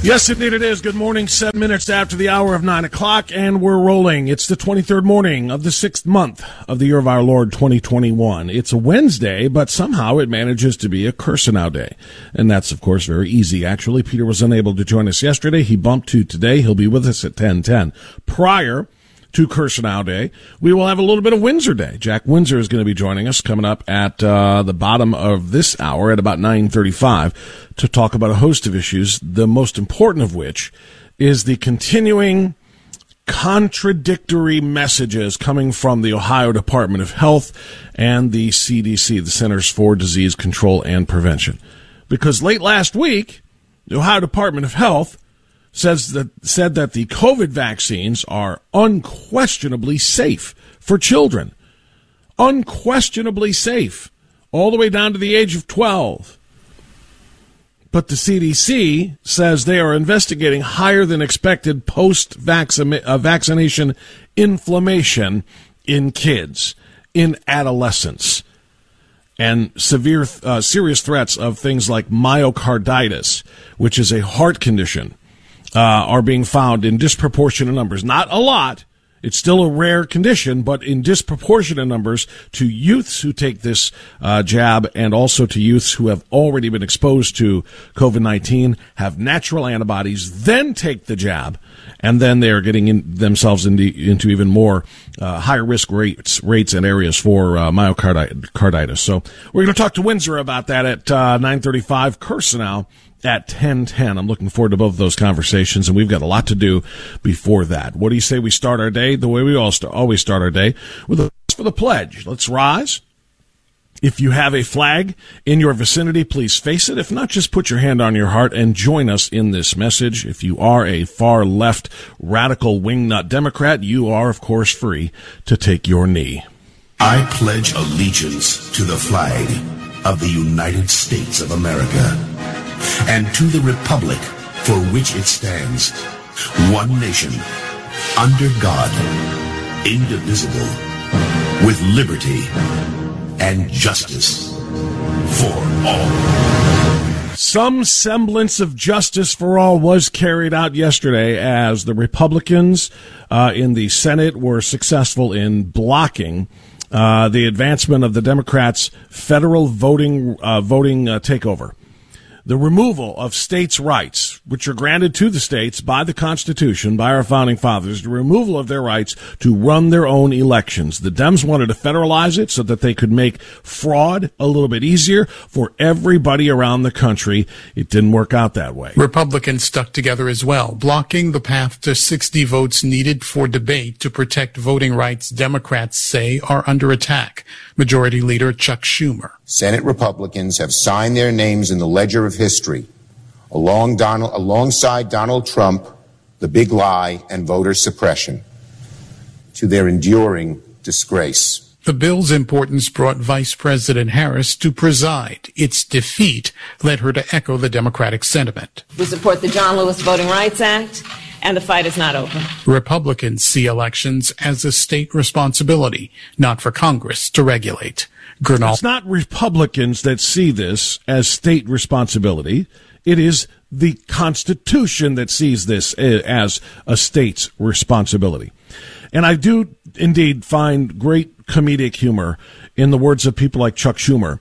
Yes, indeed it is. Good morning. Seven minutes after the hour of nine o'clock, and we're rolling. It's the 23rd morning of the sixth month of the year of our Lord 2021. It's a Wednesday, but somehow it manages to be a Kirsanow day. And that's, of course, very easy. Actually, Peter was unable to join us yesterday. He bumped to today. He'll be with us at 1010. Prior to Kirsanow Day. We will have a little bit of Windsor Day. Jack Windsor is going to be joining us coming up at uh, the bottom of this hour at about 9.35 to talk about a host of issues, the most important of which is the continuing contradictory messages coming from the Ohio Department of Health and the CDC, the Centers for Disease Control and Prevention. Because late last week, the Ohio Department of Health says that said that the COVID vaccines are unquestionably safe for children. Unquestionably safe, all the way down to the age of 12. But the CDC says they are investigating higher than expected post vaccination inflammation in kids, in adolescents, and severe, uh, serious threats of things like myocarditis, which is a heart condition uh, are being found in disproportionate numbers. Not a lot. It's still a rare condition, but in disproportionate numbers to youths who take this uh, jab and also to youths who have already been exposed to COVID 19, have natural antibodies, then take the jab, and then they're getting in themselves into, into even more uh, higher risk rates, rates and areas for uh, myocarditis. So we're going to talk to Windsor about that at uh, 935 Kirsanow at 1010. I'm looking forward to both of those conversations, and we've got a lot to do before that. What do you say we start our day the way we all always start our day with a for the pledge? Let's rise. If you have a flag in your vicinity, please face it. If not, just put your hand on your heart and join us in this message. If you are a far left radical wingnut Democrat, you are, of course, free to take your knee. I pledge allegiance to the flag of the United States of America and to the republic for which it stands, one nation, under God, indivisible, with liberty and justice for all. Some semblance of justice for all was carried out yesterday as the Republicans uh, in the Senate were successful in blocking uh, the advancement of the Democrats' federal voting uh, voting uh, takeover the removal of states' rights, which are granted to the states by the Constitution, by our founding fathers, the removal of their rights to run their own elections. The Dems wanted to federalize it so that they could make fraud a little bit easier for everybody around the country. It didn't work out that way. Republicans stuck together as well, blocking the path to 60 votes needed for debate to protect voting rights Democrats say are under attack. Majority Leader Chuck Schumer. Senate Republicans have signed their names in the ledger of history along Donald, alongside Donald Trump, the big lie, and voter suppression to their enduring disgrace. The bill's importance brought Vice President Harris to preside. Its defeat led her to echo the Democratic sentiment. We support the John Lewis Voting Rights Act, and the fight is not over. Republicans see elections as a state responsibility, not for Congress to regulate. Gernal. It's not Republicans that see this as state responsibility. It is the Constitution that sees this as a state's responsibility. And I do indeed find great comedic humor in the words of people like Chuck Schumer,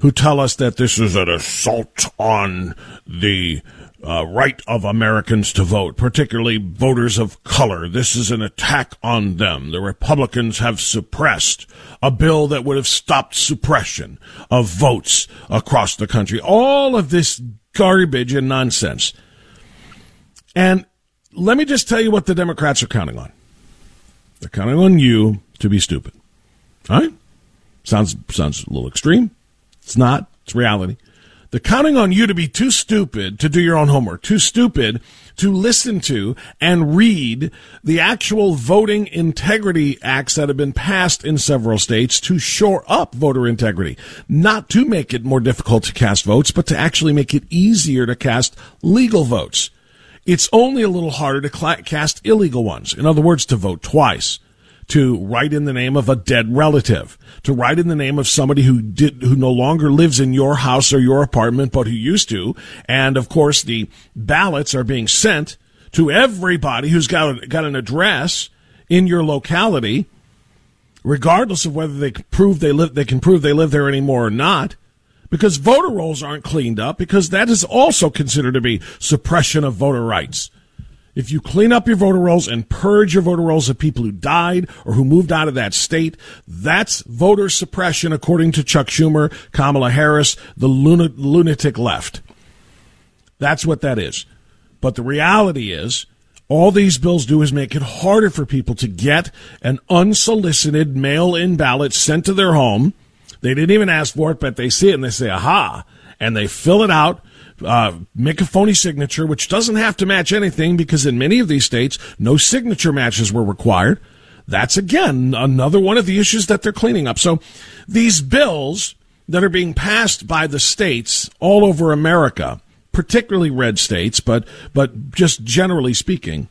who tell us that this is an assault on the uh, right of Americans to vote, particularly voters of color. This is an attack on them. The Republicans have suppressed a bill that would have stopped suppression of votes across the country. All of this garbage and nonsense. And let me just tell you what the Democrats are counting on. They're counting on you to be stupid. All right? Sounds sounds a little extreme. It's not. It's reality. They're counting on you to be too stupid to do your own homework, too stupid to listen to and read the actual voting integrity acts that have been passed in several states to shore up voter integrity, not to make it more difficult to cast votes, but to actually make it easier to cast legal votes. It's only a little harder to cast illegal ones. In other words, to vote twice to write in the name of a dead relative, to write in the name of somebody who did, who no longer lives in your house or your apartment, but who used to. And of course, the ballots are being sent to everybody who's got, got an address in your locality, regardless of whether they prove they live, they can prove they live there anymore or not. Because voter rolls aren't cleaned up, because that is also considered to be suppression of voter rights. If you clean up your voter rolls and purge your voter rolls of people who died or who moved out of that state, that's voter suppression, according to Chuck Schumer, Kamala Harris, the lunatic left. That's what that is. But the reality is, all these bills do is make it harder for people to get an unsolicited mail in ballot sent to their home. They didn't even ask for it, but they see it and they say, aha, and they fill it out uh, make a phony signature, which doesn't have to match anything because in many of these states, no signature matches were required. That's again another one of the issues that they're cleaning up. So these bills that are being passed by the states all over America, particularly red states, but, but just generally speaking,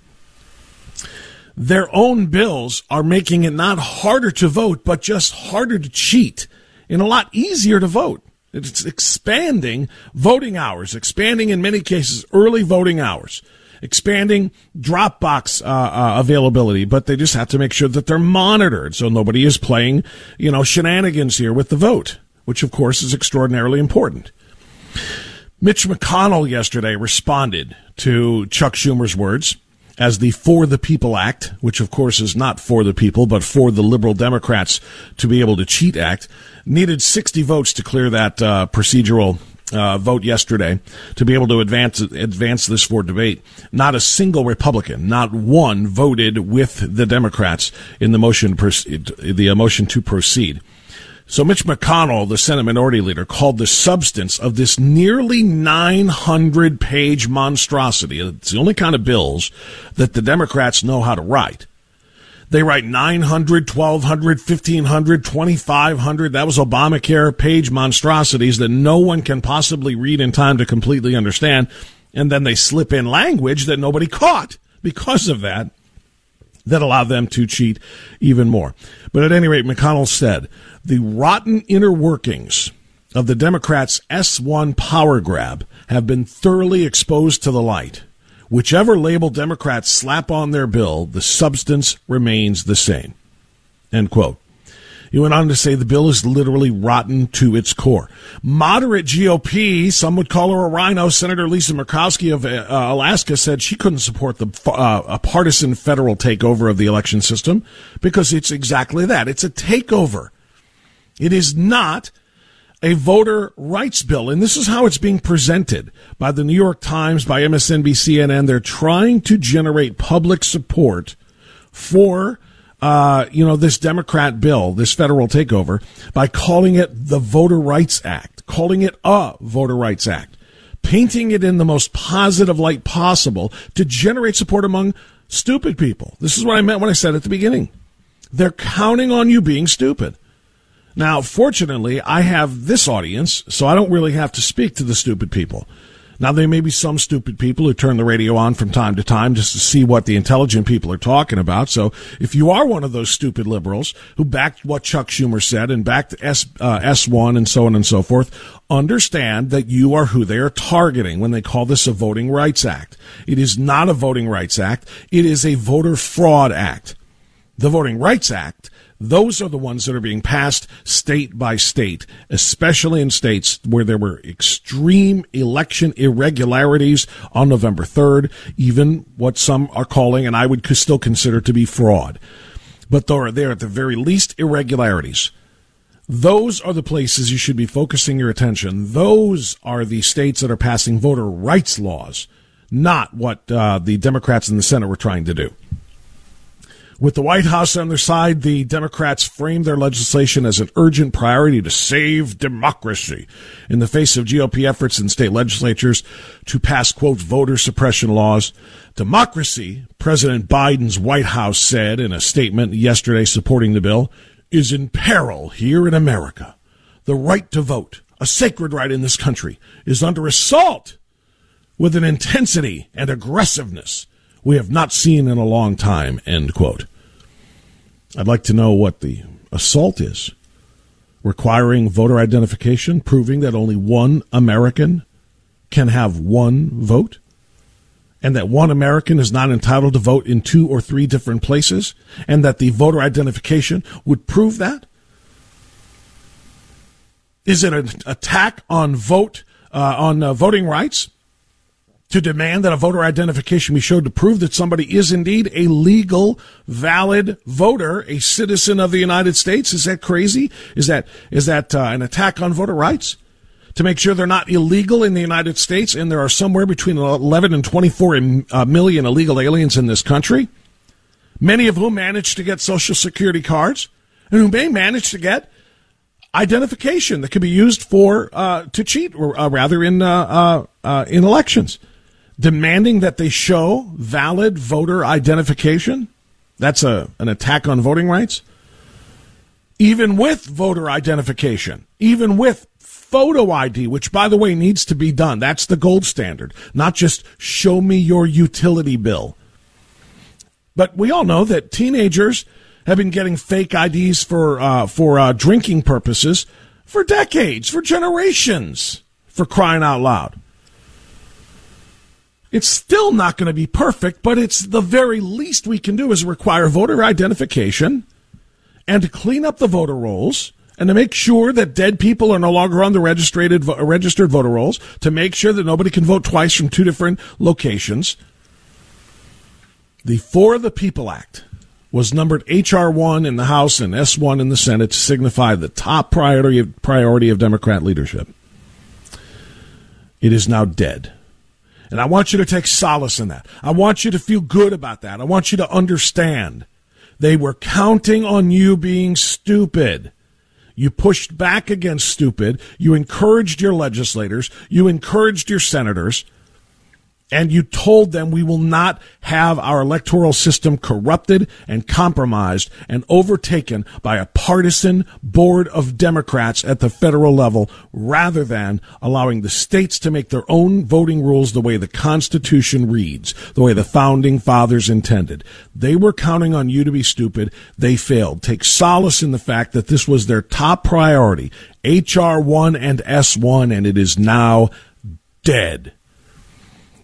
their own bills are making it not harder to vote, but just harder to cheat and a lot easier to vote. It's expanding voting hours, expanding in many cases early voting hours, expanding Dropbox uh, uh, availability, but they just have to make sure that they're monitored so nobody is playing, you know, shenanigans here with the vote, which of course is extraordinarily important. Mitch McConnell yesterday responded to Chuck Schumer's words as the For the People Act, which of course is not for the people, but for the liberal Democrats to be able to cheat act, needed 60 votes to clear that uh, procedural uh, vote yesterday to be able to advance advance this for debate. Not a single Republican, not one, voted with the Democrats in the motion the motion to proceed. So Mitch McConnell, the Senate Minority Leader, called the substance of this nearly 900 page monstrosity. It's the only kind of bills that the Democrats know how to write. They write 900, 1200, 1500, 2500. That was Obamacare page monstrosities that no one can possibly read in time to completely understand. And then they slip in language that nobody caught because of that that allow them to cheat even more. But at any rate, McConnell said the rotten inner workings of the Democrats' S1 power grab have been thoroughly exposed to the light. Whichever label Democrats slap on their bill, the substance remains the same. End quote. He went on to say the bill is literally rotten to its core. Moderate GOP, some would call her a rhino, Senator Lisa Murkowski of uh, Alaska said she couldn't support the uh, a partisan federal takeover of the election system because it's exactly that. It's a takeover. It is not a voter rights bill. And this is how it's being presented by the New York Times, by MSNBC, CNN. They're trying to generate public support for uh, you know, this Democrat bill, this federal takeover, by calling it the Voter Rights Act, calling it a Voter Rights Act, painting it in the most positive light possible to generate support among stupid people. This is what I meant when I said at the beginning. They're counting on you being stupid. Now, fortunately, I have this audience, so I don't really have to speak to the stupid people. Now, there may be some stupid people who turn the radio on from time to time just to see what the intelligent people are talking about. So if you are one of those stupid liberals who backed what Chuck Schumer said and backed S, uh, S1 and so on and so forth, understand that you are who they are targeting when they call this a Voting Rights Act. It is not a Voting Rights Act. It is a Voter Fraud Act. The Voting Rights Act those are the ones that are being passed state by state, especially in states where there were extreme election irregularities on November 3rd, even what some are calling, and I would still consider to be fraud. But there are there at the very least irregularities. Those are the places you should be focusing your attention. Those are the states that are passing voter rights laws, not what uh, the Democrats in the Senate were trying to do. With the White House on their side, the Democrats framed their legislation as an urgent priority to save democracy in the face of GOP efforts in state legislatures to pass, quote, voter suppression laws. Democracy, President Biden's White House said in a statement yesterday supporting the bill, is in peril here in America. The right to vote, a sacred right in this country, is under assault with an intensity and aggressiveness we have not seen in a long time, end quote. I'd like to know what the assault is. Requiring voter identification, proving that only one American can have one vote, and that one American is not entitled to vote in two or three different places, and that the voter identification would prove that? Is it an attack on vote uh, on uh, voting rights? To demand that a voter identification be showed to prove that somebody is indeed a legal, valid voter, a citizen of the United States. Is that crazy? Is that is that uh, an attack on voter rights? To make sure they're not illegal in the United States, and there are somewhere between 11 and 24 uh, illegal aliens in this country, many of whom manage to get Social Security cards, and who may manage to get identification that can be used for uh, to cheat, or uh, rather, in uh, uh, in elections demanding that they show valid voter identification. That's a, an attack on voting rights. Even with voter identification, even with photo ID, which by the way needs to be done. That's the gold standard, not just show me your utility bill. But we all know that teenagers have been getting fake IDs for uh, for uh, drinking purposes for decades, for generations, for crying out loud. It's still not going to be perfect, but it's the very least we can do is require voter identification and to clean up the voter rolls and to make sure that dead people are no longer on the registered registered voter rolls, to make sure that nobody can vote twice from two different locations. The For the People Act was numbered HR 1 in the House and S1 in the Senate to signify the top priority of, priority of Democrat leadership. It is now dead. And I want you to take solace in that. I want you to feel good about that. I want you to understand they were counting on you being stupid. You pushed back against stupid. You encouraged your legislators. You encouraged your senators and you told them we will not have our electoral system corrupted and compromised and overtaken by a partisan board of Democrats at the federal level rather than allowing the states to make their own voting rules the way the Constitution reads, the way the founding fathers intended. They were counting on you to be stupid. They failed. Take solace in the fact that this was their top priority, HR 1 and S1, and it is now dead.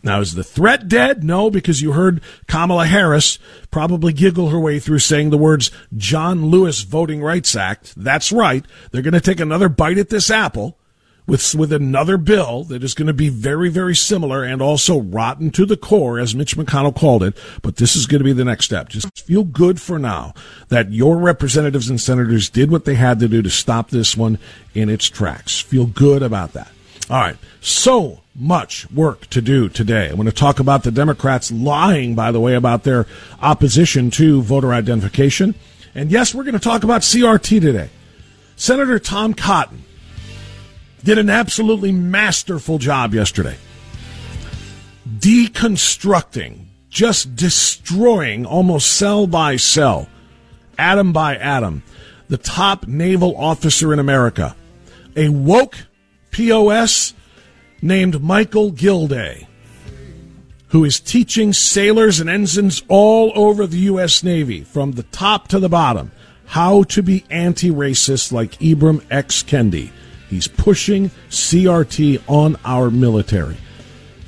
Now, is the threat dead? No, because you heard Kamala Harris probably giggle her way through saying the words John Lewis Voting Rights Act. That's right. They're going to take another bite at this apple with, with another bill that is going to be very, very similar and also rotten to the core, as Mitch McConnell called it. But this is going to be the next step. Just feel good for now that your representatives and senators did what they had to do to stop this one in its tracks. Feel good about that. All right. So much work to do today. I want to talk about the Democrats lying, by the way, about their opposition to voter identification. And yes, we're going to talk about CRT today. Senator Tom Cotton did an absolutely masterful job yesterday. Deconstructing, just destroying almost cell by cell, atom by atom, the top naval officer in America. A woke POS named Michael Gilday, who is teaching sailors and ensigns all over the U.S. Navy, from the top to the bottom, how to be anti racist like Ibram X. Kendi. He's pushing CRT on our military.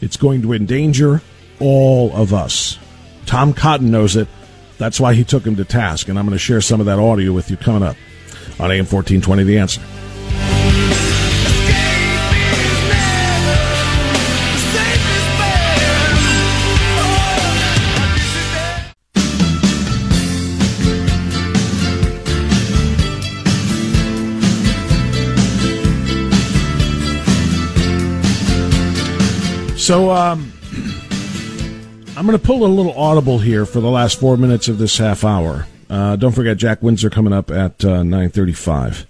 It's going to endanger all of us. Tom Cotton knows it. That's why he took him to task, and I'm going to share some of that audio with you coming up on AM 1420 The Answer. So um, I'm going to pull a little audible here for the last four minutes of this half hour. Uh, don't forget Jack Windsor coming up at uh, 9:35.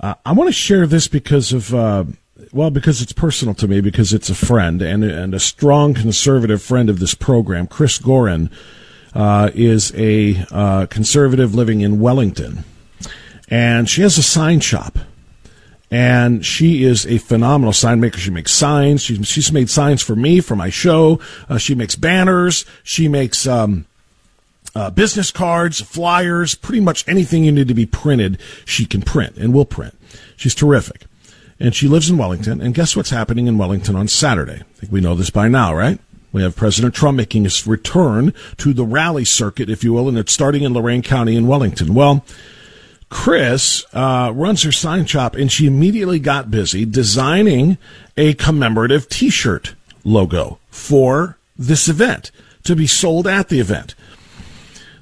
Uh, I want to share this because of uh, well, because it's personal to me, because it's a friend and and a strong conservative friend of this program. Chris Gorin uh, is a uh, conservative living in Wellington, and she has a sign shop and she is a phenomenal sign maker. She makes signs. She's, she's made signs for me for my show. Uh, she makes banners. She makes um, uh, business cards, flyers, pretty much anything you need to be printed. She can print and will print. She's terrific, and she lives in Wellington. And guess what's happening in Wellington on Saturday? I think we know this by now, right? We have President Trump making his return to the rally circuit, if you will, and it's starting in Lorain County in Wellington. Well, Chris uh, runs her sign shop, and she immediately got busy designing a commemorative T-shirt logo for this event to be sold at the event.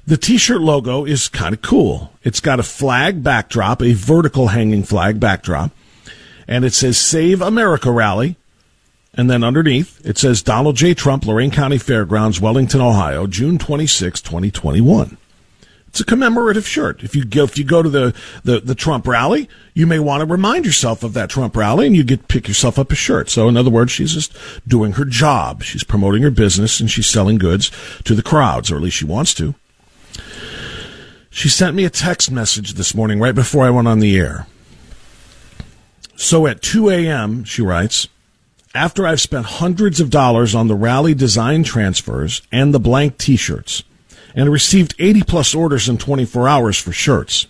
The T-shirt logo is kind of cool. It's got a flag backdrop, a vertical hanging flag backdrop, and it says "Save America Rally." And then underneath, it says Donald J. Trump, Lorain County Fairgrounds, Wellington, Ohio, June 26, 2021. It's a commemorative shirt. If you go, if you go to the, the, the Trump rally, you may want to remind yourself of that Trump rally and you get pick yourself up a shirt. So in other words, she's just doing her job. She's promoting her business and she's selling goods to the crowds, or at least she wants to. She sent me a text message this morning right before I went on the air. So at 2 a.m., she writes, after I've spent hundreds of dollars on the rally design transfers and the blank t-shirts, and received 80 plus orders in 24 hours for shirts.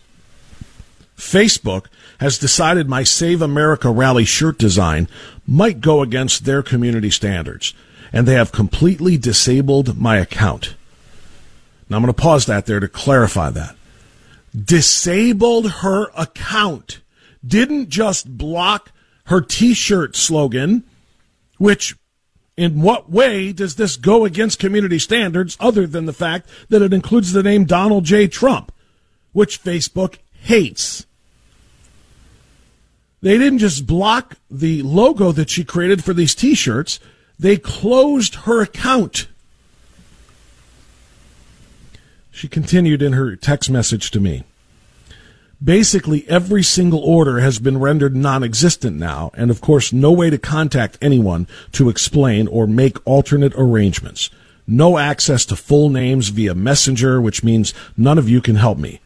Facebook has decided my Save America rally shirt design might go against their community standards, and they have completely disabled my account. Now I'm going to pause that there to clarify that. Disabled her account. Didn't just block her t-shirt slogan, which in what way does this go against community standards other than the fact that it includes the name Donald J. Trump, which Facebook hates? They didn't just block the logo that she created for these t shirts, they closed her account. She continued in her text message to me basically every single order has been rendered non-existent now, and of course no way to contact anyone to explain or make alternate arrangements. No access to full names via messenger, which means none of you can help me.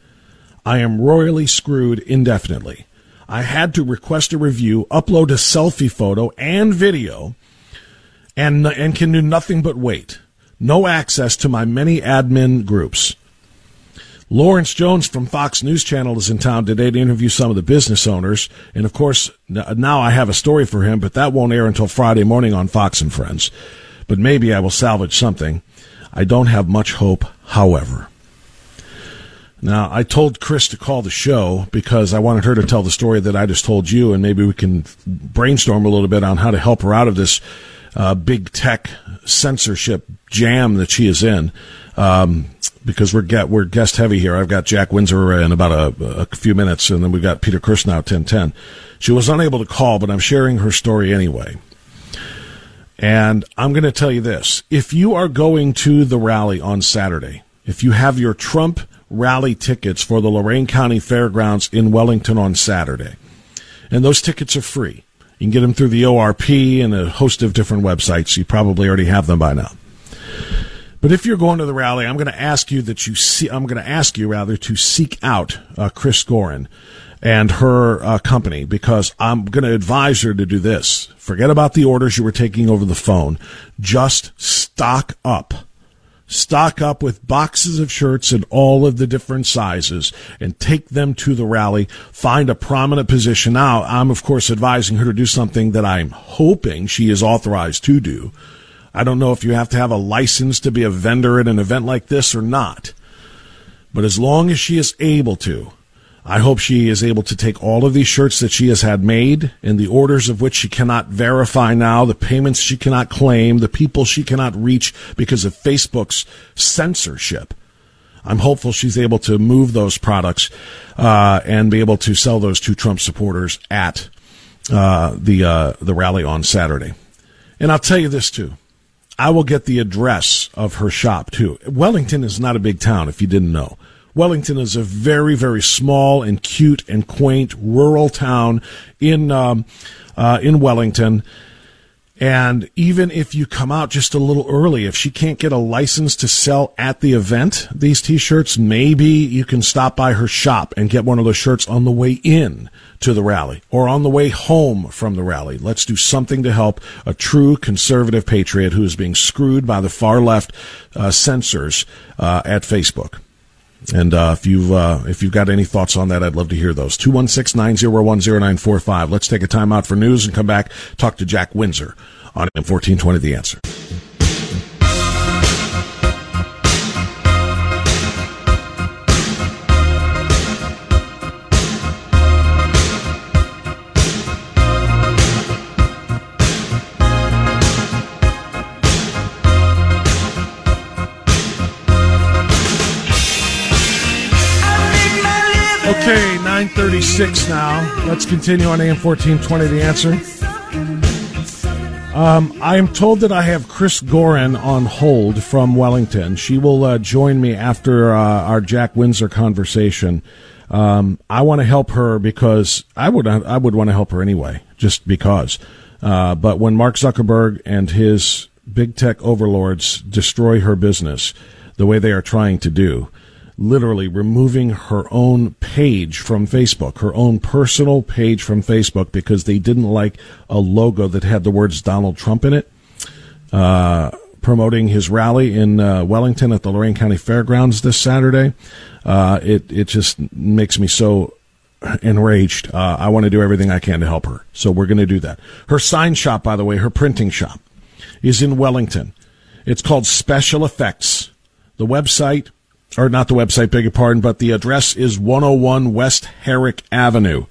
I am royally screwed indefinitely. I had to request a review, upload a selfie photo and video, and, and can do nothing but wait. No access to my many admin groups. Lawrence Jones from Fox News Channel is in town today to interview some of the business owners. And of course, now I have a story for him, but that won't air until Friday morning on Fox and Friends. but maybe I will salvage something. I don't have much hope, however. Now, I told Chris to call the show because I wanted her to tell the story that I just told you, and maybe we can brainstorm a little bit on how to help her out of this uh, big tech censorship jam that she is in. Um, because we're get, we're guest heavy here. I've got Jack Windsor in about a, a few minutes, and then we've got Peter Kirsanow ten ten. She was unable to call, but I'm sharing her story anyway. And I'm going to tell you this: if you are going to the rally on Saturday, if you have your Trump rally tickets for the Lorain County Fairgrounds in Wellington on Saturday. And those tickets are free. You can get them through the ORP and a host of different websites. You probably already have them by now. But if you're going to the rally, I'm going to ask you that you see, I'm going to ask you rather to seek out uh, Chris Gorin and her uh, company because I'm going to advise her to do this. Forget about the orders you were taking over the phone. Just stock up stock up with boxes of shirts in all of the different sizes and take them to the rally. Find a prominent position. Now, I'm of course advising her to do something that I'm hoping she is authorized to do. I don't know if you have to have a license to be a vendor at an event like this or not. But as long as she is able to, I hope she is able to take all of these shirts that she has had made and the orders of which she cannot verify now, the payments she cannot claim, the people she cannot reach because of Facebook's censorship. I'm hopeful she's able to move those products uh, and be able to sell those to Trump supporters at uh, the uh, the rally on Saturday. And I'll tell you this too. I will get the address of her shop too. Wellington is not a big town, if you didn't know. Wellington is a very, very small and cute and quaint rural town in um, uh, in Wellington. And even if you come out just a little early, if she can't get a license to sell at the event, these t-shirts, maybe you can stop by her shop and get one of those shirts on the way in to the rally or on the way home from the rally. Let's do something to help a true conservative patriot who is being screwed by the far left uh, censors uh, at Facebook. And uh, if you've uh, if you've got any thoughts on that, I'd love to hear those. 216-901-0945. Let's take a time out for news and come back talk to Jack Windsor on M1420 The Answer. 936 now. Let's continue on AM 1420, The Answer. Um, I am told that I have Chris Gorin on hold from Wellington. She will uh, join me after uh, our Jack Windsor conversation. Um, I want to help her because I would I would want to help her anyway, just because. Uh, but when Mark Zuckerberg and his big tech overlords destroy her business the way they are trying to do, literally removing her own page from Facebook, her own personal page from Facebook because they didn't like a logo that had the words Donald Trump in it. Uh, promoting his rally in uh, Wellington at the Lorain County Fairgrounds this Saturday. Uh, it it just makes me so enraged. Uh, I want to do everything I can to help her, so we're going to do that. Her sign shop, by the way, her printing shop, is in Wellington. It's called Special Effects. The website or not the website, beg your pardon, but the address is 101 West Herrick Avenue.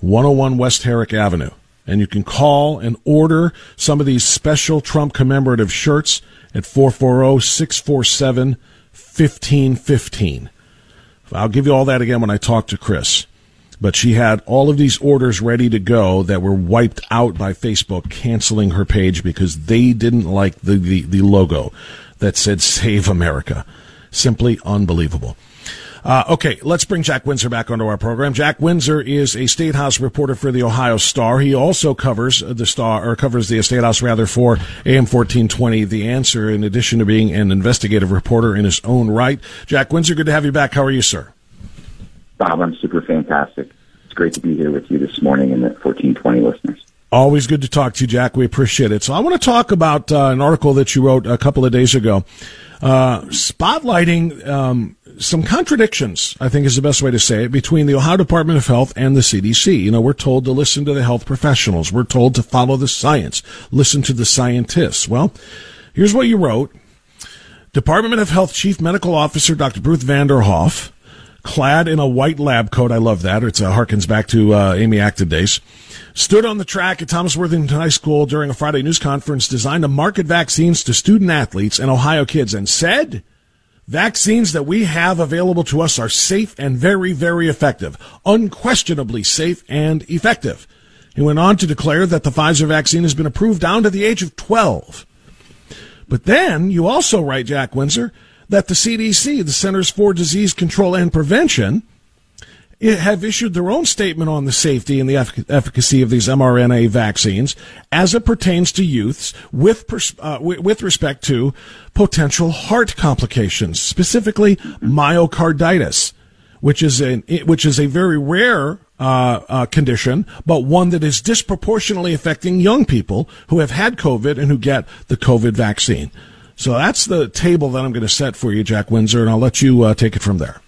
101 West Herrick Avenue. And you can call and order some of these special Trump commemorative shirts at 440 647 1515. I'll give you all that again when I talk to Chris. But she had all of these orders ready to go that were wiped out by Facebook canceling her page because they didn't like the, the, the logo that said Save America. Simply unbelievable. Uh, okay, let's bring Jack Windsor back onto our program. Jack Windsor is a State House reporter for the Ohio Star. He also covers the Star, or covers the State House rather for AM 1420 The Answer, in addition to being an investigative reporter in his own right. Jack Windsor, good to have you back. How are you, sir? Bob, I'm super fantastic. It's great to be here with you this morning and the 1420 listeners. Always good to talk to you, Jack. We appreciate it. So I want to talk about uh, an article that you wrote a couple of days ago, uh, spotlighting um, some contradictions. I think is the best way to say it between the Ohio Department of Health and the CDC. You know, we're told to listen to the health professionals. We're told to follow the science, listen to the scientists. Well, here's what you wrote. Department of Health Chief Medical Officer Dr. Bruce Vanderhoff, clad in a white lab coat. I love that. It uh, harkens back to uh, Amy Acton days stood on the track at Thomas Worthington High School during a Friday news conference designed to market vaccines to student athletes and Ohio kids and said, Vaccines that we have available to us are safe and very, very effective. Unquestionably safe and effective. He went on to declare that the Pfizer vaccine has been approved down to the age of 12. But then you also write, Jack Windsor, that the CDC, the Centers for Disease Control and Prevention, have issued their own statement on the safety and the efficacy of these mRNA vaccines as it pertains to youths with pers- uh, with respect to potential heart complications, specifically myocarditis, which is a which is a very rare uh, uh, condition, but one that is disproportionately affecting young people who have had COVID and who get the COVID vaccine. So that's the table that I'm going to set for you, Jack Windsor, and I'll let you uh, take it from there.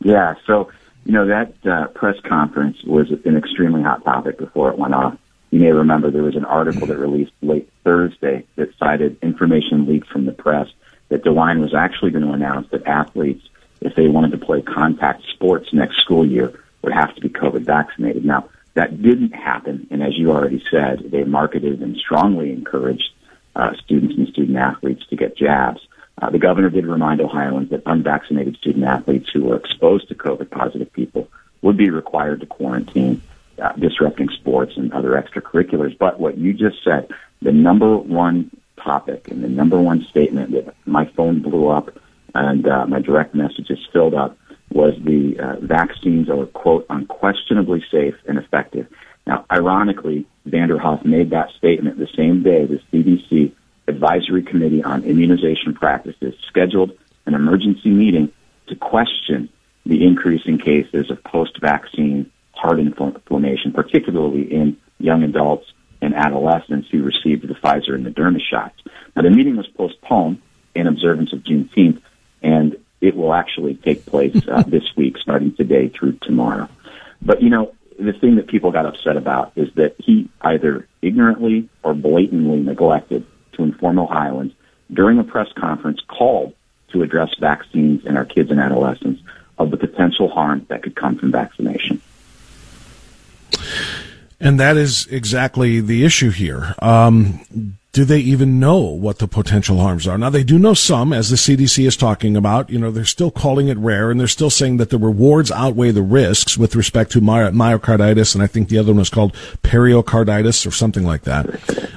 Yeah. So you know, that uh, press conference was an extremely hot topic before it went off. You may remember there was an article that released late Thursday that cited information leaked from the press that DeWine was actually going to announce that athletes, if they wanted to play contact sports next school year, would have to be COVID vaccinated. Now, that didn't happen, and as you already said, they marketed and strongly encouraged uh, students and student athletes to get jabs. Uh, the governor did remind Ohioans that unvaccinated student athletes who were exposed to COVID positive people would be required to quarantine, uh, disrupting sports and other extracurriculars. But what you just said, the number one topic and the number one statement that my phone blew up and uh, my direct messages filled up was the uh, vaccines are, quote, unquestionably safe and effective. Now, ironically, Vanderhoff made that statement the same day the CDC Advisory Committee on Immunization Practices scheduled an emergency meeting to question the increase in cases of post-vaccine heart inflammation, particularly in young adults and adolescents who received the Pfizer and Moderna shots. Now, the meeting was postponed in observance of Juneteenth, and it will actually take place uh, this week, starting today through tomorrow. But, you know, the thing that people got upset about is that he either ignorantly or blatantly neglected to inform Ohioans during a press conference called to address vaccines in our kids and adolescents of the potential harm that could come from vaccination. And that is exactly the issue here. Um, do they even know what the potential harms are? Now they do know some, as the CDC is talking about. You know, they're still calling it rare, and they're still saying that the rewards outweigh the risks with respect to my- myocarditis, and I think the other one was called pericarditis or something like that.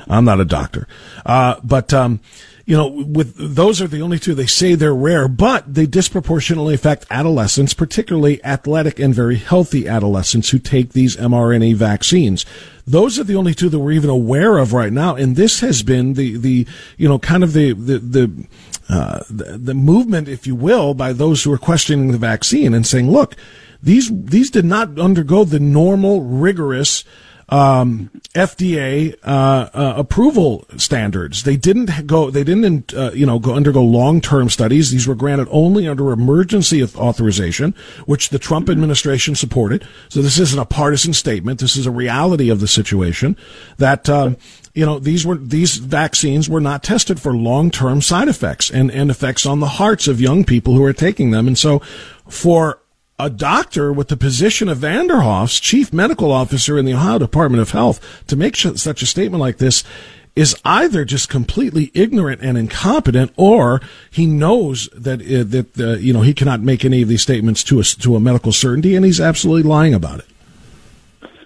I'm not a doctor, uh, but um, you know, with those are the only two they say they're rare, but they disproportionately affect adolescents, particularly athletic and very healthy adolescents who take these mRNA vaccines. Those are the only two that we're even aware of right now, and this has been the the you know kind of the the the, uh, the, the movement, if you will, by those who are questioning the vaccine and saying, look, these these did not undergo the normal rigorous um, FDA uh, uh, approval standards. They didn't go. They didn't, uh, you know, go undergo long term studies. These were granted only under emergency authorization, which the Trump administration supported. So this isn't a partisan statement. This is a reality of the situation. That um, you know these were these vaccines were not tested for long term side effects and and effects on the hearts of young people who are taking them. And so for a doctor with the position of Vanderhoff's chief medical officer in the Ohio Department of Health to make such a statement like this is either just completely ignorant and incompetent, or he knows that uh, that uh, you know he cannot make any of these statements to a to a medical certainty, and he's absolutely lying about it.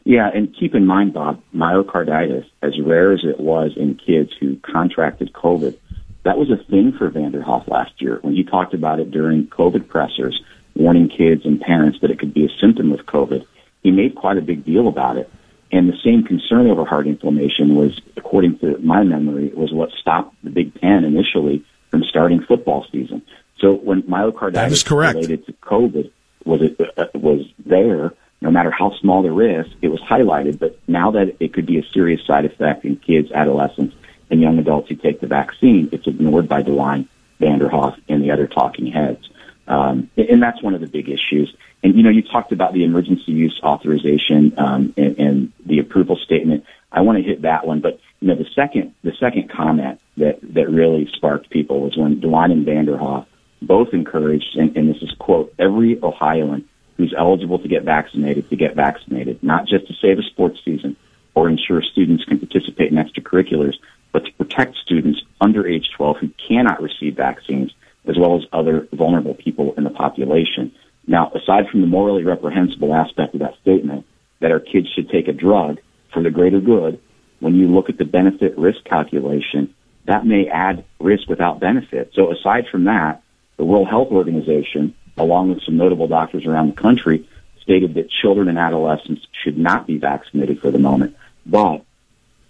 Yeah, and keep in mind, Bob, myocarditis, as rare as it was in kids who contracted COVID, that was a thing for Vanderhoff last year when he talked about it during COVID pressers warning kids and parents that it could be a symptom of COVID. He made quite a big deal about it. And the same concern over heart inflammation was, according to my memory, was what stopped the Big Ten initially from starting football season. So when myocarditis related to COVID was it, uh, was there, no matter how small the risk, it was highlighted. But now that it could be a serious side effect in kids, adolescents, and young adults who take the vaccine, it's ignored by DeWine, Vanderhoff, and the other talking heads. Um, and that's one of the big issues. And you know, you talked about the emergency use authorization um, and, and the approval statement. I want to hit that one, but you know, the second the second comment that that really sparked people was when DeWine and Vanderhoff both encouraged, and, and this is quote, every Ohioan who's eligible to get vaccinated to get vaccinated, not just to save a sports season or ensure students can participate in extracurriculars, but to protect students under age 12 who cannot receive vaccines, as well as other vulnerable people in the population. Now, aside from the morally reprehensible aspect of that statement, that our kids should take a drug for the greater good, when you look at the benefit risk calculation, that may add risk without benefit. So aside from that, the World Health Organization, along with some notable doctors around the country, stated that children and adolescents should not be vaccinated for the moment. But,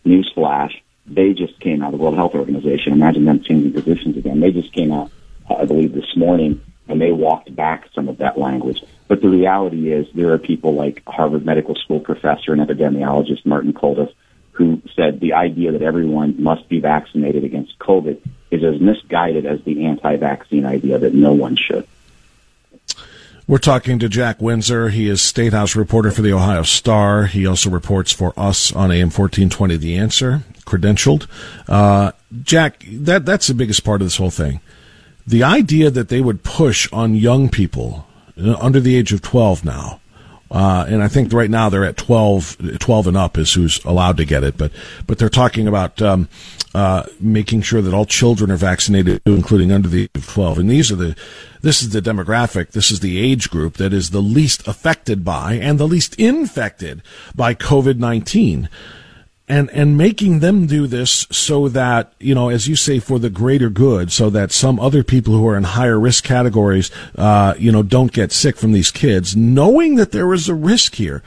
newsflash, they just came out, the World Health Organization, imagine them changing positions again. They just came out, I believe, this morning, and they walked back some of that language. But the reality is there are people like Harvard Medical School professor and epidemiologist Martin Kulldorff who said the idea that everyone must be vaccinated against COVID is as misguided as the anti-vaccine idea that no one should. We're talking to Jack Windsor. He is State House reporter for the Ohio Star. He also reports for us on AM 1420 The Answer, credentialed. Uh, Jack, that, that's the biggest part of this whole thing. The idea that they would push on young people uh, under the age of 12 now uh, and I think right now they're at 12, 12 and up is who's allowed to get it. But, but they're talking about, um, uh, making sure that all children are vaccinated, including under the age of 12. And these are the, this is the demographic, this is the age group that is the least affected by and the least infected by COVID-19 and and making them do this so that you know as you say for the greater good so that some other people who are in higher risk categories uh, you know don't get sick from these kids. Knowing that there is a risk here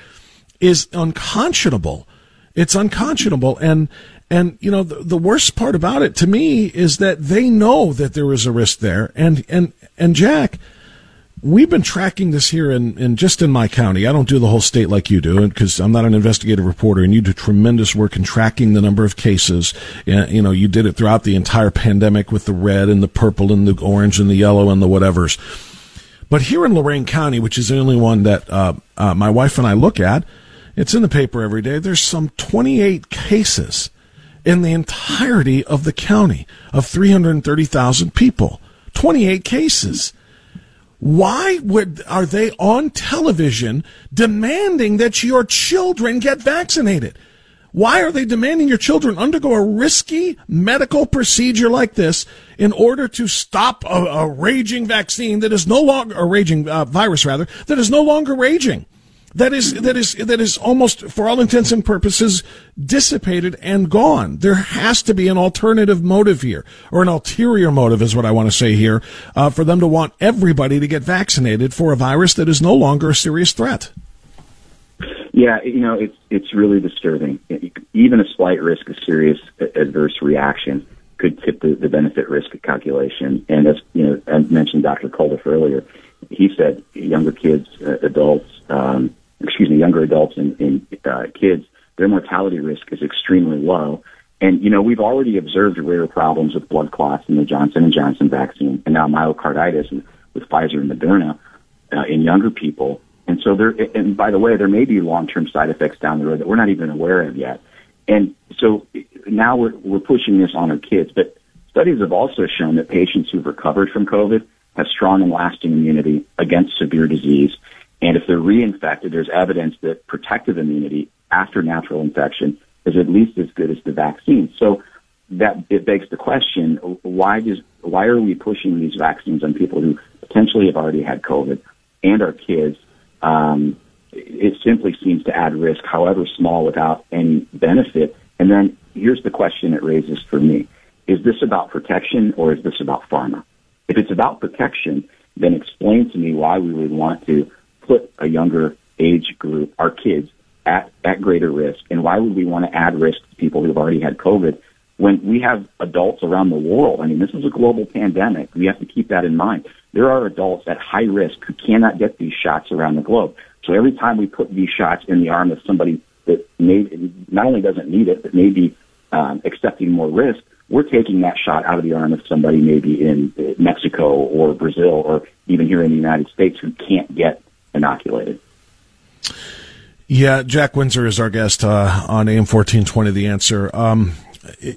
is unconscionable. It's unconscionable. And and you know the, the worst part about it to me is that they know that there is a risk there. And and and jack We've been tracking this here in, in just in my county. I don't do the whole state like you do because I'm not an investigative reporter and you do tremendous work in tracking the number of cases. You know, you did it throughout the entire pandemic with the red and the purple and the orange and the yellow and the whatevers. But here in Lorain County, which is the only one that uh, uh, my wife and I look at, it's in the paper every day. There's some 28 cases in the entirety of the county of 330,000 people. 28 cases. Why would are they on television demanding that your children get vaccinated? Why are they demanding your children undergo a risky medical procedure like this in order to stop a, a raging vaccine that is no longer a raging uh, virus rather that is no longer raging? That is that is that is almost for all intents and purposes dissipated and gone. There has to be an alternative motive here or an ulterior motive is what i want to say here uh, for them to want everybody to get vaccinated for a virus that is no longer a serious threat. Yeah you know it's it's really disturbing. Even a slight risk of serious adverse reaction could tip the, the benefit risk calculation. And as you know i mentioned dr Kulldorff earlier he said younger kids uh, adults um, excuse me, younger adults and, and uh, kids, their mortality risk is extremely low. And you know, we've already observed rare problems with blood clots in the Johnson and Johnson vaccine, and now myocarditis with Pfizer and Moderna uh, in younger people. And so there, and by the way, there may be long-term side effects down the road that we're not even aware of yet. And so now we're we're pushing this on our kids. But studies have also shown that patients who've recovered from COVID have strong and lasting immunity against severe disease. And if they're reinfected, there's evidence that protective immunity after natural infection is at least as good as the vaccine. So that it begs the question: Why does why are we pushing these vaccines on people who potentially have already had COVID and our kids? Um, it simply seems to add risk, however small, without any benefit. And then here's the question it raises for me: Is this about protection or is this about pharma? If it's about protection, then explain to me why we would want to put a younger age group, our kids, at, at greater risk? And why would we want to add risk to people who've already had COVID when we have adults around the world? I mean, this is a global pandemic. We have to keep that in mind. there are adults at high risk who cannot get these shots around the globe. So every time we put these shots in the arm of somebody that may, not only doesn't need it, but may be um, accepting more risk, we're taking that shot out of the arm of somebody maybe in Mexico or Brazil or even here in the United States who can't get inoculated. Yeah, Jack Windsor is our guest uh, on AM 1420, The Answer. Um,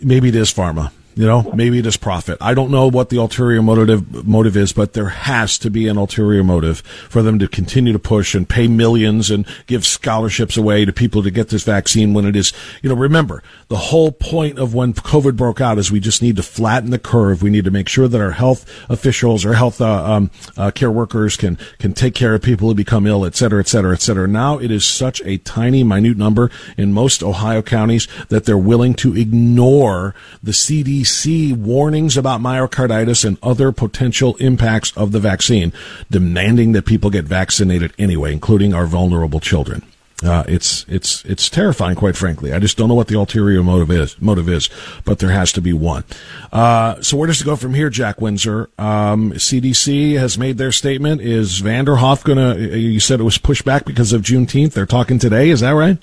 maybe it is pharma. You know, maybe it is profit. I don't know what the ulterior motive motive is, but there has to be an ulterior motive for them to continue to push and pay millions and give scholarships away to people to get this vaccine when it is, you know, remember, the whole point of when COVID broke out is we just need to flatten the curve. We need to make sure that our health officials or health uh, um, uh, care workers can can take care of people who become ill, et cetera, et cetera, et cetera. Now it is such a tiny, minute number in most Ohio counties that they're willing to ignore the CDC CDC warnings about myocarditis and other potential impacts of the vaccine, demanding that people get vaccinated anyway, including our vulnerable children. Uh, it's it's it's terrifying, quite frankly. I just don't know what the ulterior motive is. Motive is, but there has to be one. Uh, so where does it go from here, Jack Windsor? Um, CDC has made their statement. Is Vanderhoff to? You said it was pushed back because of Juneteenth. They're talking today. Is that right?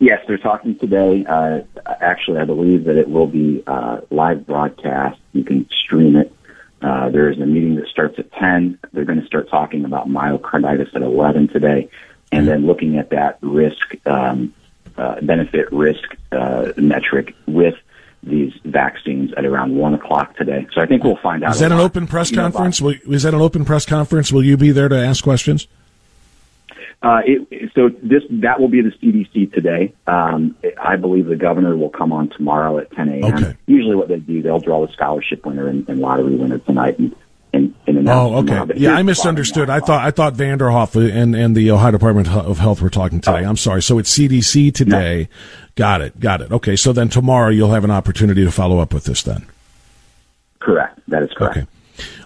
Yes, they're talking today. Uh, actually, I believe that it will be uh, live broadcast. You can stream it. Uh, there is a meeting that starts at 10. They're going to start talking about myocarditis at 11 today, and then looking at that risk, um, uh, benefit risk uh, metric with these vaccines at around one o'clock today. So I think we'll find out. Is that an open press conference? Will, is that an open press conference? Will you be there to ask questions? Uh, it, so this that will be the CDC today. Um, I believe the governor will come on tomorrow at 10 a.m. Okay. Usually, what they do, they'll draw the scholarship winner and, and lottery winner tonight, and and, and oh, okay. Yeah, I misunderstood. I thought I thought Vanderhoff and and the Ohio Department of Health were talking today. Oh. I'm sorry. So it's CDC today. No. Got it. Got it. Okay. So then tomorrow you'll have an opportunity to follow up with this. Then. Correct. That is correct. Okay.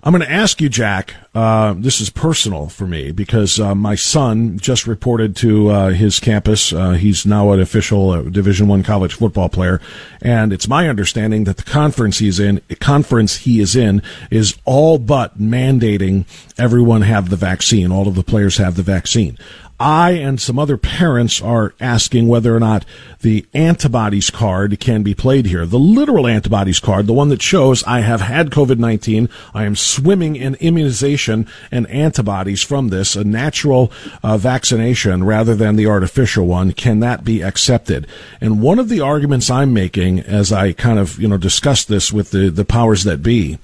I'm going to ask you, Jack. Uh, this is personal for me because uh, my son just reported to uh, his campus. Uh, he's now an official uh, Division One college football player, and it's my understanding that the conference he's in, conference he is in, is all but mandating everyone have the vaccine. All of the players have the vaccine. I and some other parents are asking whether or not the antibodies card can be played here. The literal antibodies card, the one that shows I have had COVID-19, I am swimming in immunization and antibodies from this, a natural uh, vaccination rather than the artificial one, can that be accepted? And one of the arguments I'm making as I kind of, you know, discuss this with the, the powers that be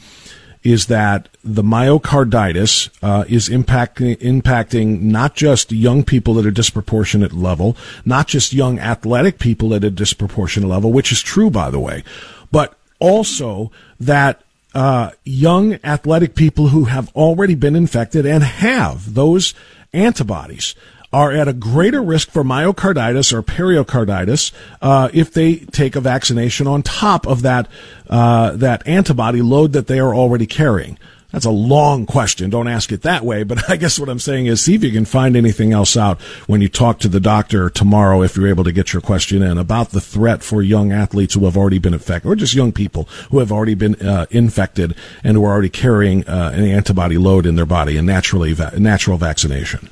is that the myocarditis uh, is impacting impacting not just young people at a disproportionate level, not just young athletic people at a disproportionate level, which is true by the way, but also that uh, young athletic people who have already been infected and have those antibodies are at a greater risk for myocarditis or pericarditis uh, if they take a vaccination on top of that uh, that antibody load that they are already carrying. That's a long question. Don't ask it that way. But I guess what I'm saying is see if you can find anything else out when you talk to the doctor tomorrow, if you're able to get your question in about the threat for young athletes who have already been infected or just young people who have already been uh, infected and who are already carrying uh, an antibody load in their body, a naturally va- natural vaccination.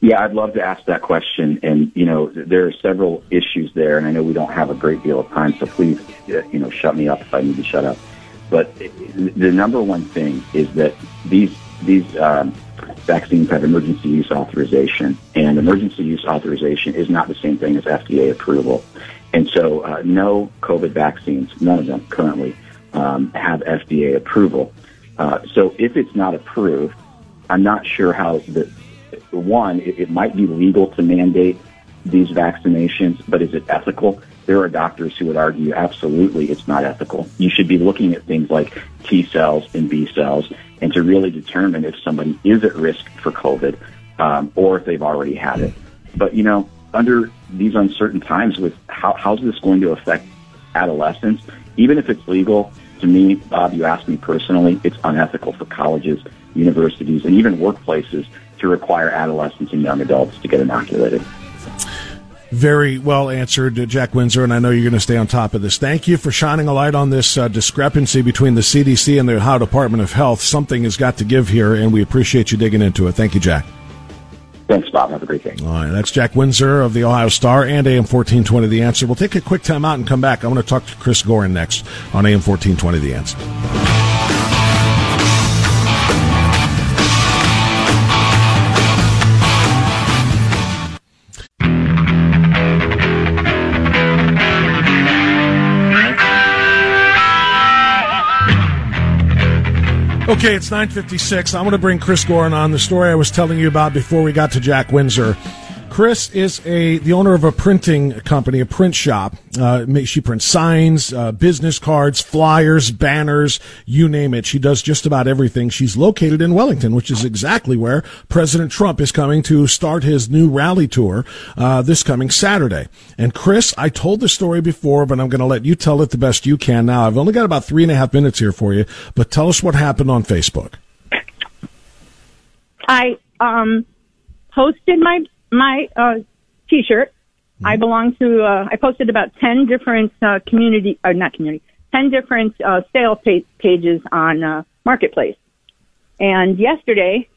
Yeah, I'd love to ask that question. And, you know, there are several issues there, and I know we don't have a great deal of time, so please, uh, you know, shut me up if I need to shut up. But the number one thing is that these, these, um, vaccines have emergency use authorization, and emergency use authorization is not the same thing as FDA approval. And so, uh, no COVID vaccines, none of them currently, um, have FDA approval. Uh, so if it's not approved, I'm not sure how the, one, it, it might be legal to mandate these vaccinations, but is it ethical? There are doctors who would argue absolutely it's not ethical. You should be looking at things like T cells and B cells and to really determine if somebody is at risk for COVID um, or if they've already had it. But, you know, under these uncertain times with how, how's this going to affect adolescents, even if it's legal, to me, Bob, you asked me personally, it's unethical for colleges, universities, and even workplaces to require adolescents and young adults to get inoculated. Very well answered, uh, Jack Windsor, and I know you're going to stay on top of this. Thank you for shining a light on this uh, discrepancy between the CDC and the Ohio Department of Health. Something has got to give here, and we appreciate you digging into it. Thank you, Jack. Thanks, Bob. Have a great day. All right, that's Jack Windsor of the Ohio Star and AM 1420 The Answer. We'll take a quick time out and come back. I want to talk to Chris Gorin next on AM 1420 The Answer. Okay, it's 9:56. I'm going to bring Chris Gorin on the story I was telling you about before we got to Jack Windsor. Chris is a the owner of a printing company, a print shop. Uh, she prints signs, uh, business cards, flyers, banners, you name it. She does just about everything. She's located in Wellington, which is exactly where President Trump is coming to start his new rally tour uh, this coming Saturday. And Chris, I told the story before, but I'm going to let you tell it the best you can now. I've only got about three and a half minutes here for you, but tell us what happened on Facebook. I um, posted my my uh, T-shirt. Mm-hmm. I belong to. Uh, I posted about ten different uh, community, or not community, ten different uh, sale pa- pages on uh, Marketplace. And yesterday,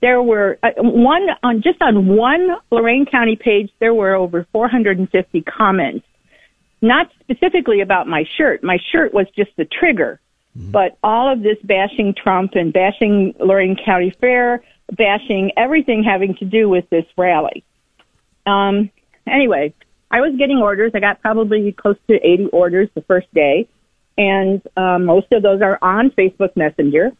there were uh, one on just on one Lorain County page. There were over 450 comments, not specifically about my shirt. My shirt was just the trigger, mm-hmm. but all of this bashing Trump and bashing Lorain County Fair bashing everything having to do with this rally. Um, anyway, I was getting orders. I got probably close to 80 orders the first day, and um, most of those are on Facebook Messenger.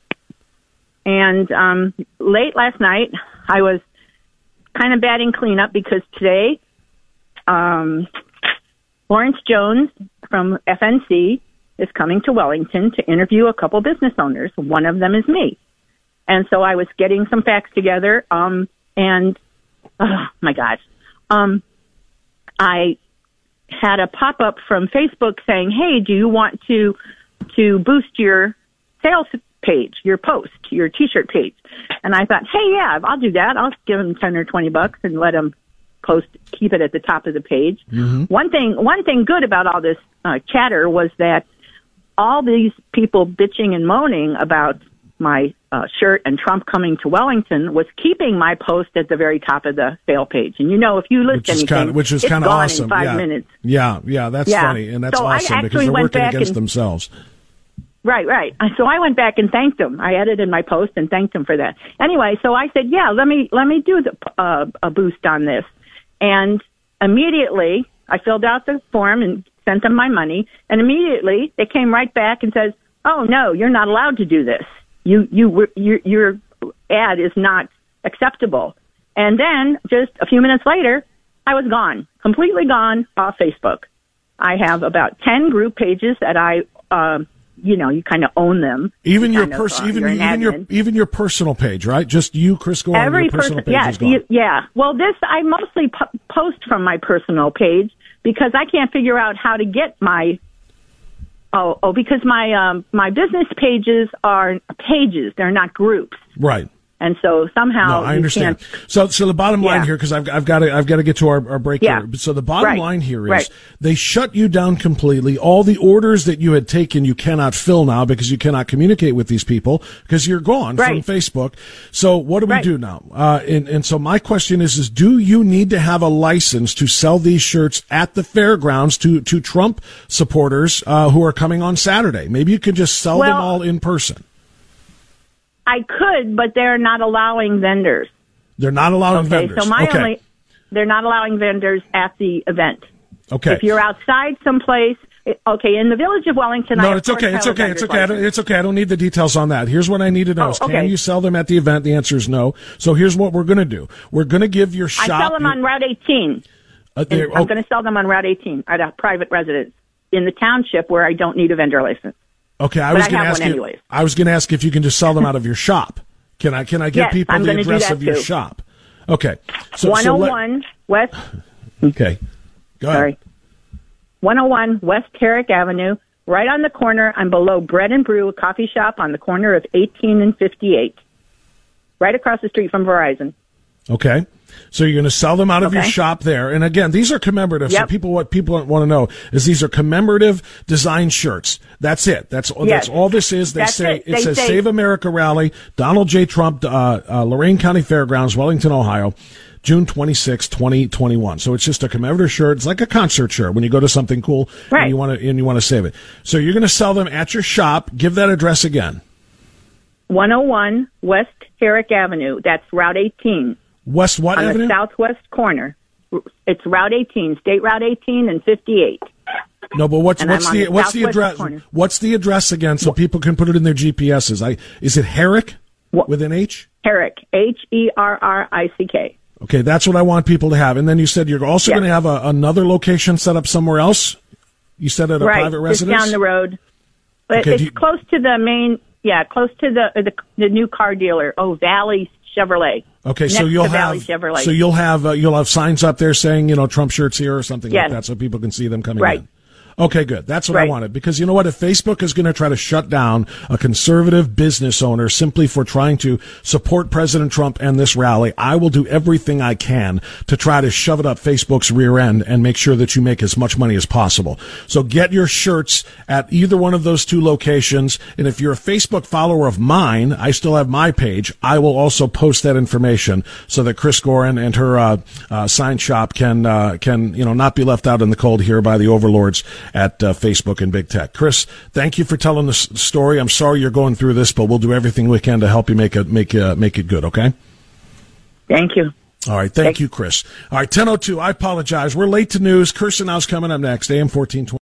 And um, late last night, I was kind of batting cleanup because today, um, Lawrence Jones from FNC is coming to Wellington to interview a couple business owners. One of them is me. And so I was getting some facts together. Um, and oh my gosh, um, I had a pop up from Facebook saying, "Hey, do you want to to boost your sales page, your post, your T-shirt page?" And I thought, "Hey, yeah, I'll do that. I'll give them ten or twenty bucks and let them post, keep it at the top of the page." Mm-hmm. One thing, one thing good about all this uh, chatter was that all these people bitching and moaning about my uh, shirt and Trump coming to Wellington was keeping my post at the very top of the sale page. And you know, if you list which anything, kind of, which is kind of awesome. five yeah. minutes. Yeah, yeah, that's yeah. funny, and that's so awesome because they're working against and, themselves. Right, right. So I went back and thanked them. I edited my post and thanked them for that. Anyway, so I said, "Yeah, let me let me do the uh, a boost on this," and immediately I filled out the form and sent them my money, and immediately they came right back and says, "Oh no, you're not allowed to do this." You you your your ad is not acceptable. And then just a few minutes later, I was gone, completely gone off Facebook. I have about ten group pages that I, uh, you know, you kind of own them. Even your person, uh, even even your even your personal page, right? Just you, Chris Gorin. Every person, yeah, yeah. Well, this I mostly po- post from my personal page because I can't figure out how to get my Oh, oh, because my um, my business pages are pages; they're not groups. Right. And so somehow no, I understand. So, so the bottom line yeah. here, because I've, I've got to, I've got to get to our, our break yeah. here. So the bottom right. line here is right. they shut you down completely. All the orders that you had taken, you cannot fill now because you cannot communicate with these people because you're gone right. from Facebook. So what do we do now? Uh, and, and so my question is, is do you need to have a license to sell these shirts at the fairgrounds to, to Trump supporters, uh, who are coming on Saturday? Maybe you could just sell well, them all in person. I could, but they're not allowing vendors. They're not allowing okay, vendors. So my okay. only, they're not allowing vendors at the event. Okay. If you're outside someplace, okay, in the village of Wellington. No, it's okay. It's okay. It's okay. I don't, it's okay. I don't need the details on that. Here's what I need to know: oh, is okay. Can you sell them at the event? The answer is no. So here's what we're going to do: We're going to give your shop. I sell them your, on Route 18. Uh, I'm oh. going to sell them on Route 18 at a private residence in the township where I don't need a vendor license. Okay, I but was going to ask you. Anyways. I was going to ask if you can just sell them out of your shop. Can I can I give yes, people I'm the address of your too. shop? Okay. So, 101 so let, oh West. Okay. Go ahead. Sorry. 101 West Herrick Avenue, right on the corner. I'm below Bread and Brew, a coffee shop on the corner of 18 and 58, right across the street from Verizon. Okay. So you're going to sell them out of your shop there. And again, these are commemorative. So people, what people want to know is these are commemorative design shirts. That's it. That's all. Yes. That's all this is. They That's say it. it, They says say- Save America Rally, Donald J. Trump, uh, uh, Lorain County Fairgrounds, Wellington, Ohio. June 26, 2021. So it's just a commemorative shirt. It's like a concert shirt when you go to something cool Right. and you want to and you want to save it. So you're going to sell them at your shop. Give that address again. 101 West Herrick Avenue. That's Route 18 West what on Avenue? the southwest corner. It's Route 18, State Route 18 and 58. No, but what's And what's the the what's the address? corner. What's the address again, so people can put it in their GPSs? I is it Herrick with an H? Herrick, H E R R I C K. Okay, that's what I want people to have. And then you said you're also Yes. going to have a, another location set up somewhere else. You said at a right, private residence. down the road. But Okay, it's you- close to the main, yeah, close to the the, the new car dealer. Oh, Valley Chevrolet. Okay, so you'll have Chevrolet. so you'll have uh, you'll have signs up there saying you know Trump shirts here or something like that, so people can see them coming Right. in. Okay, good. That's what I wanted because you know what? If Facebook is going to try to shut down a conservative business owner simply for trying to support President Trump and this rally, I will do everything I can to try to shove it up Facebook's rear end and make sure that you make as much money as possible. So get your shirts at either one of those two locations. And if you're a Facebook follower of mine, I still have my page. I will also post that information so that Chris Gorin and her uh, uh, sign shop can uh, can you know not be left out in the cold here by the overlords at uh, Facebook and big tech. Chris, thank you for telling the story. I'm sorry you're going through this, but we'll do everything we can to help you make it make uh, make it good. Okay. Thank you. All right. Thank you, Chris. All right. 10:02. I apologize. We're late to news. Kirsanow coming up next. AM 1420.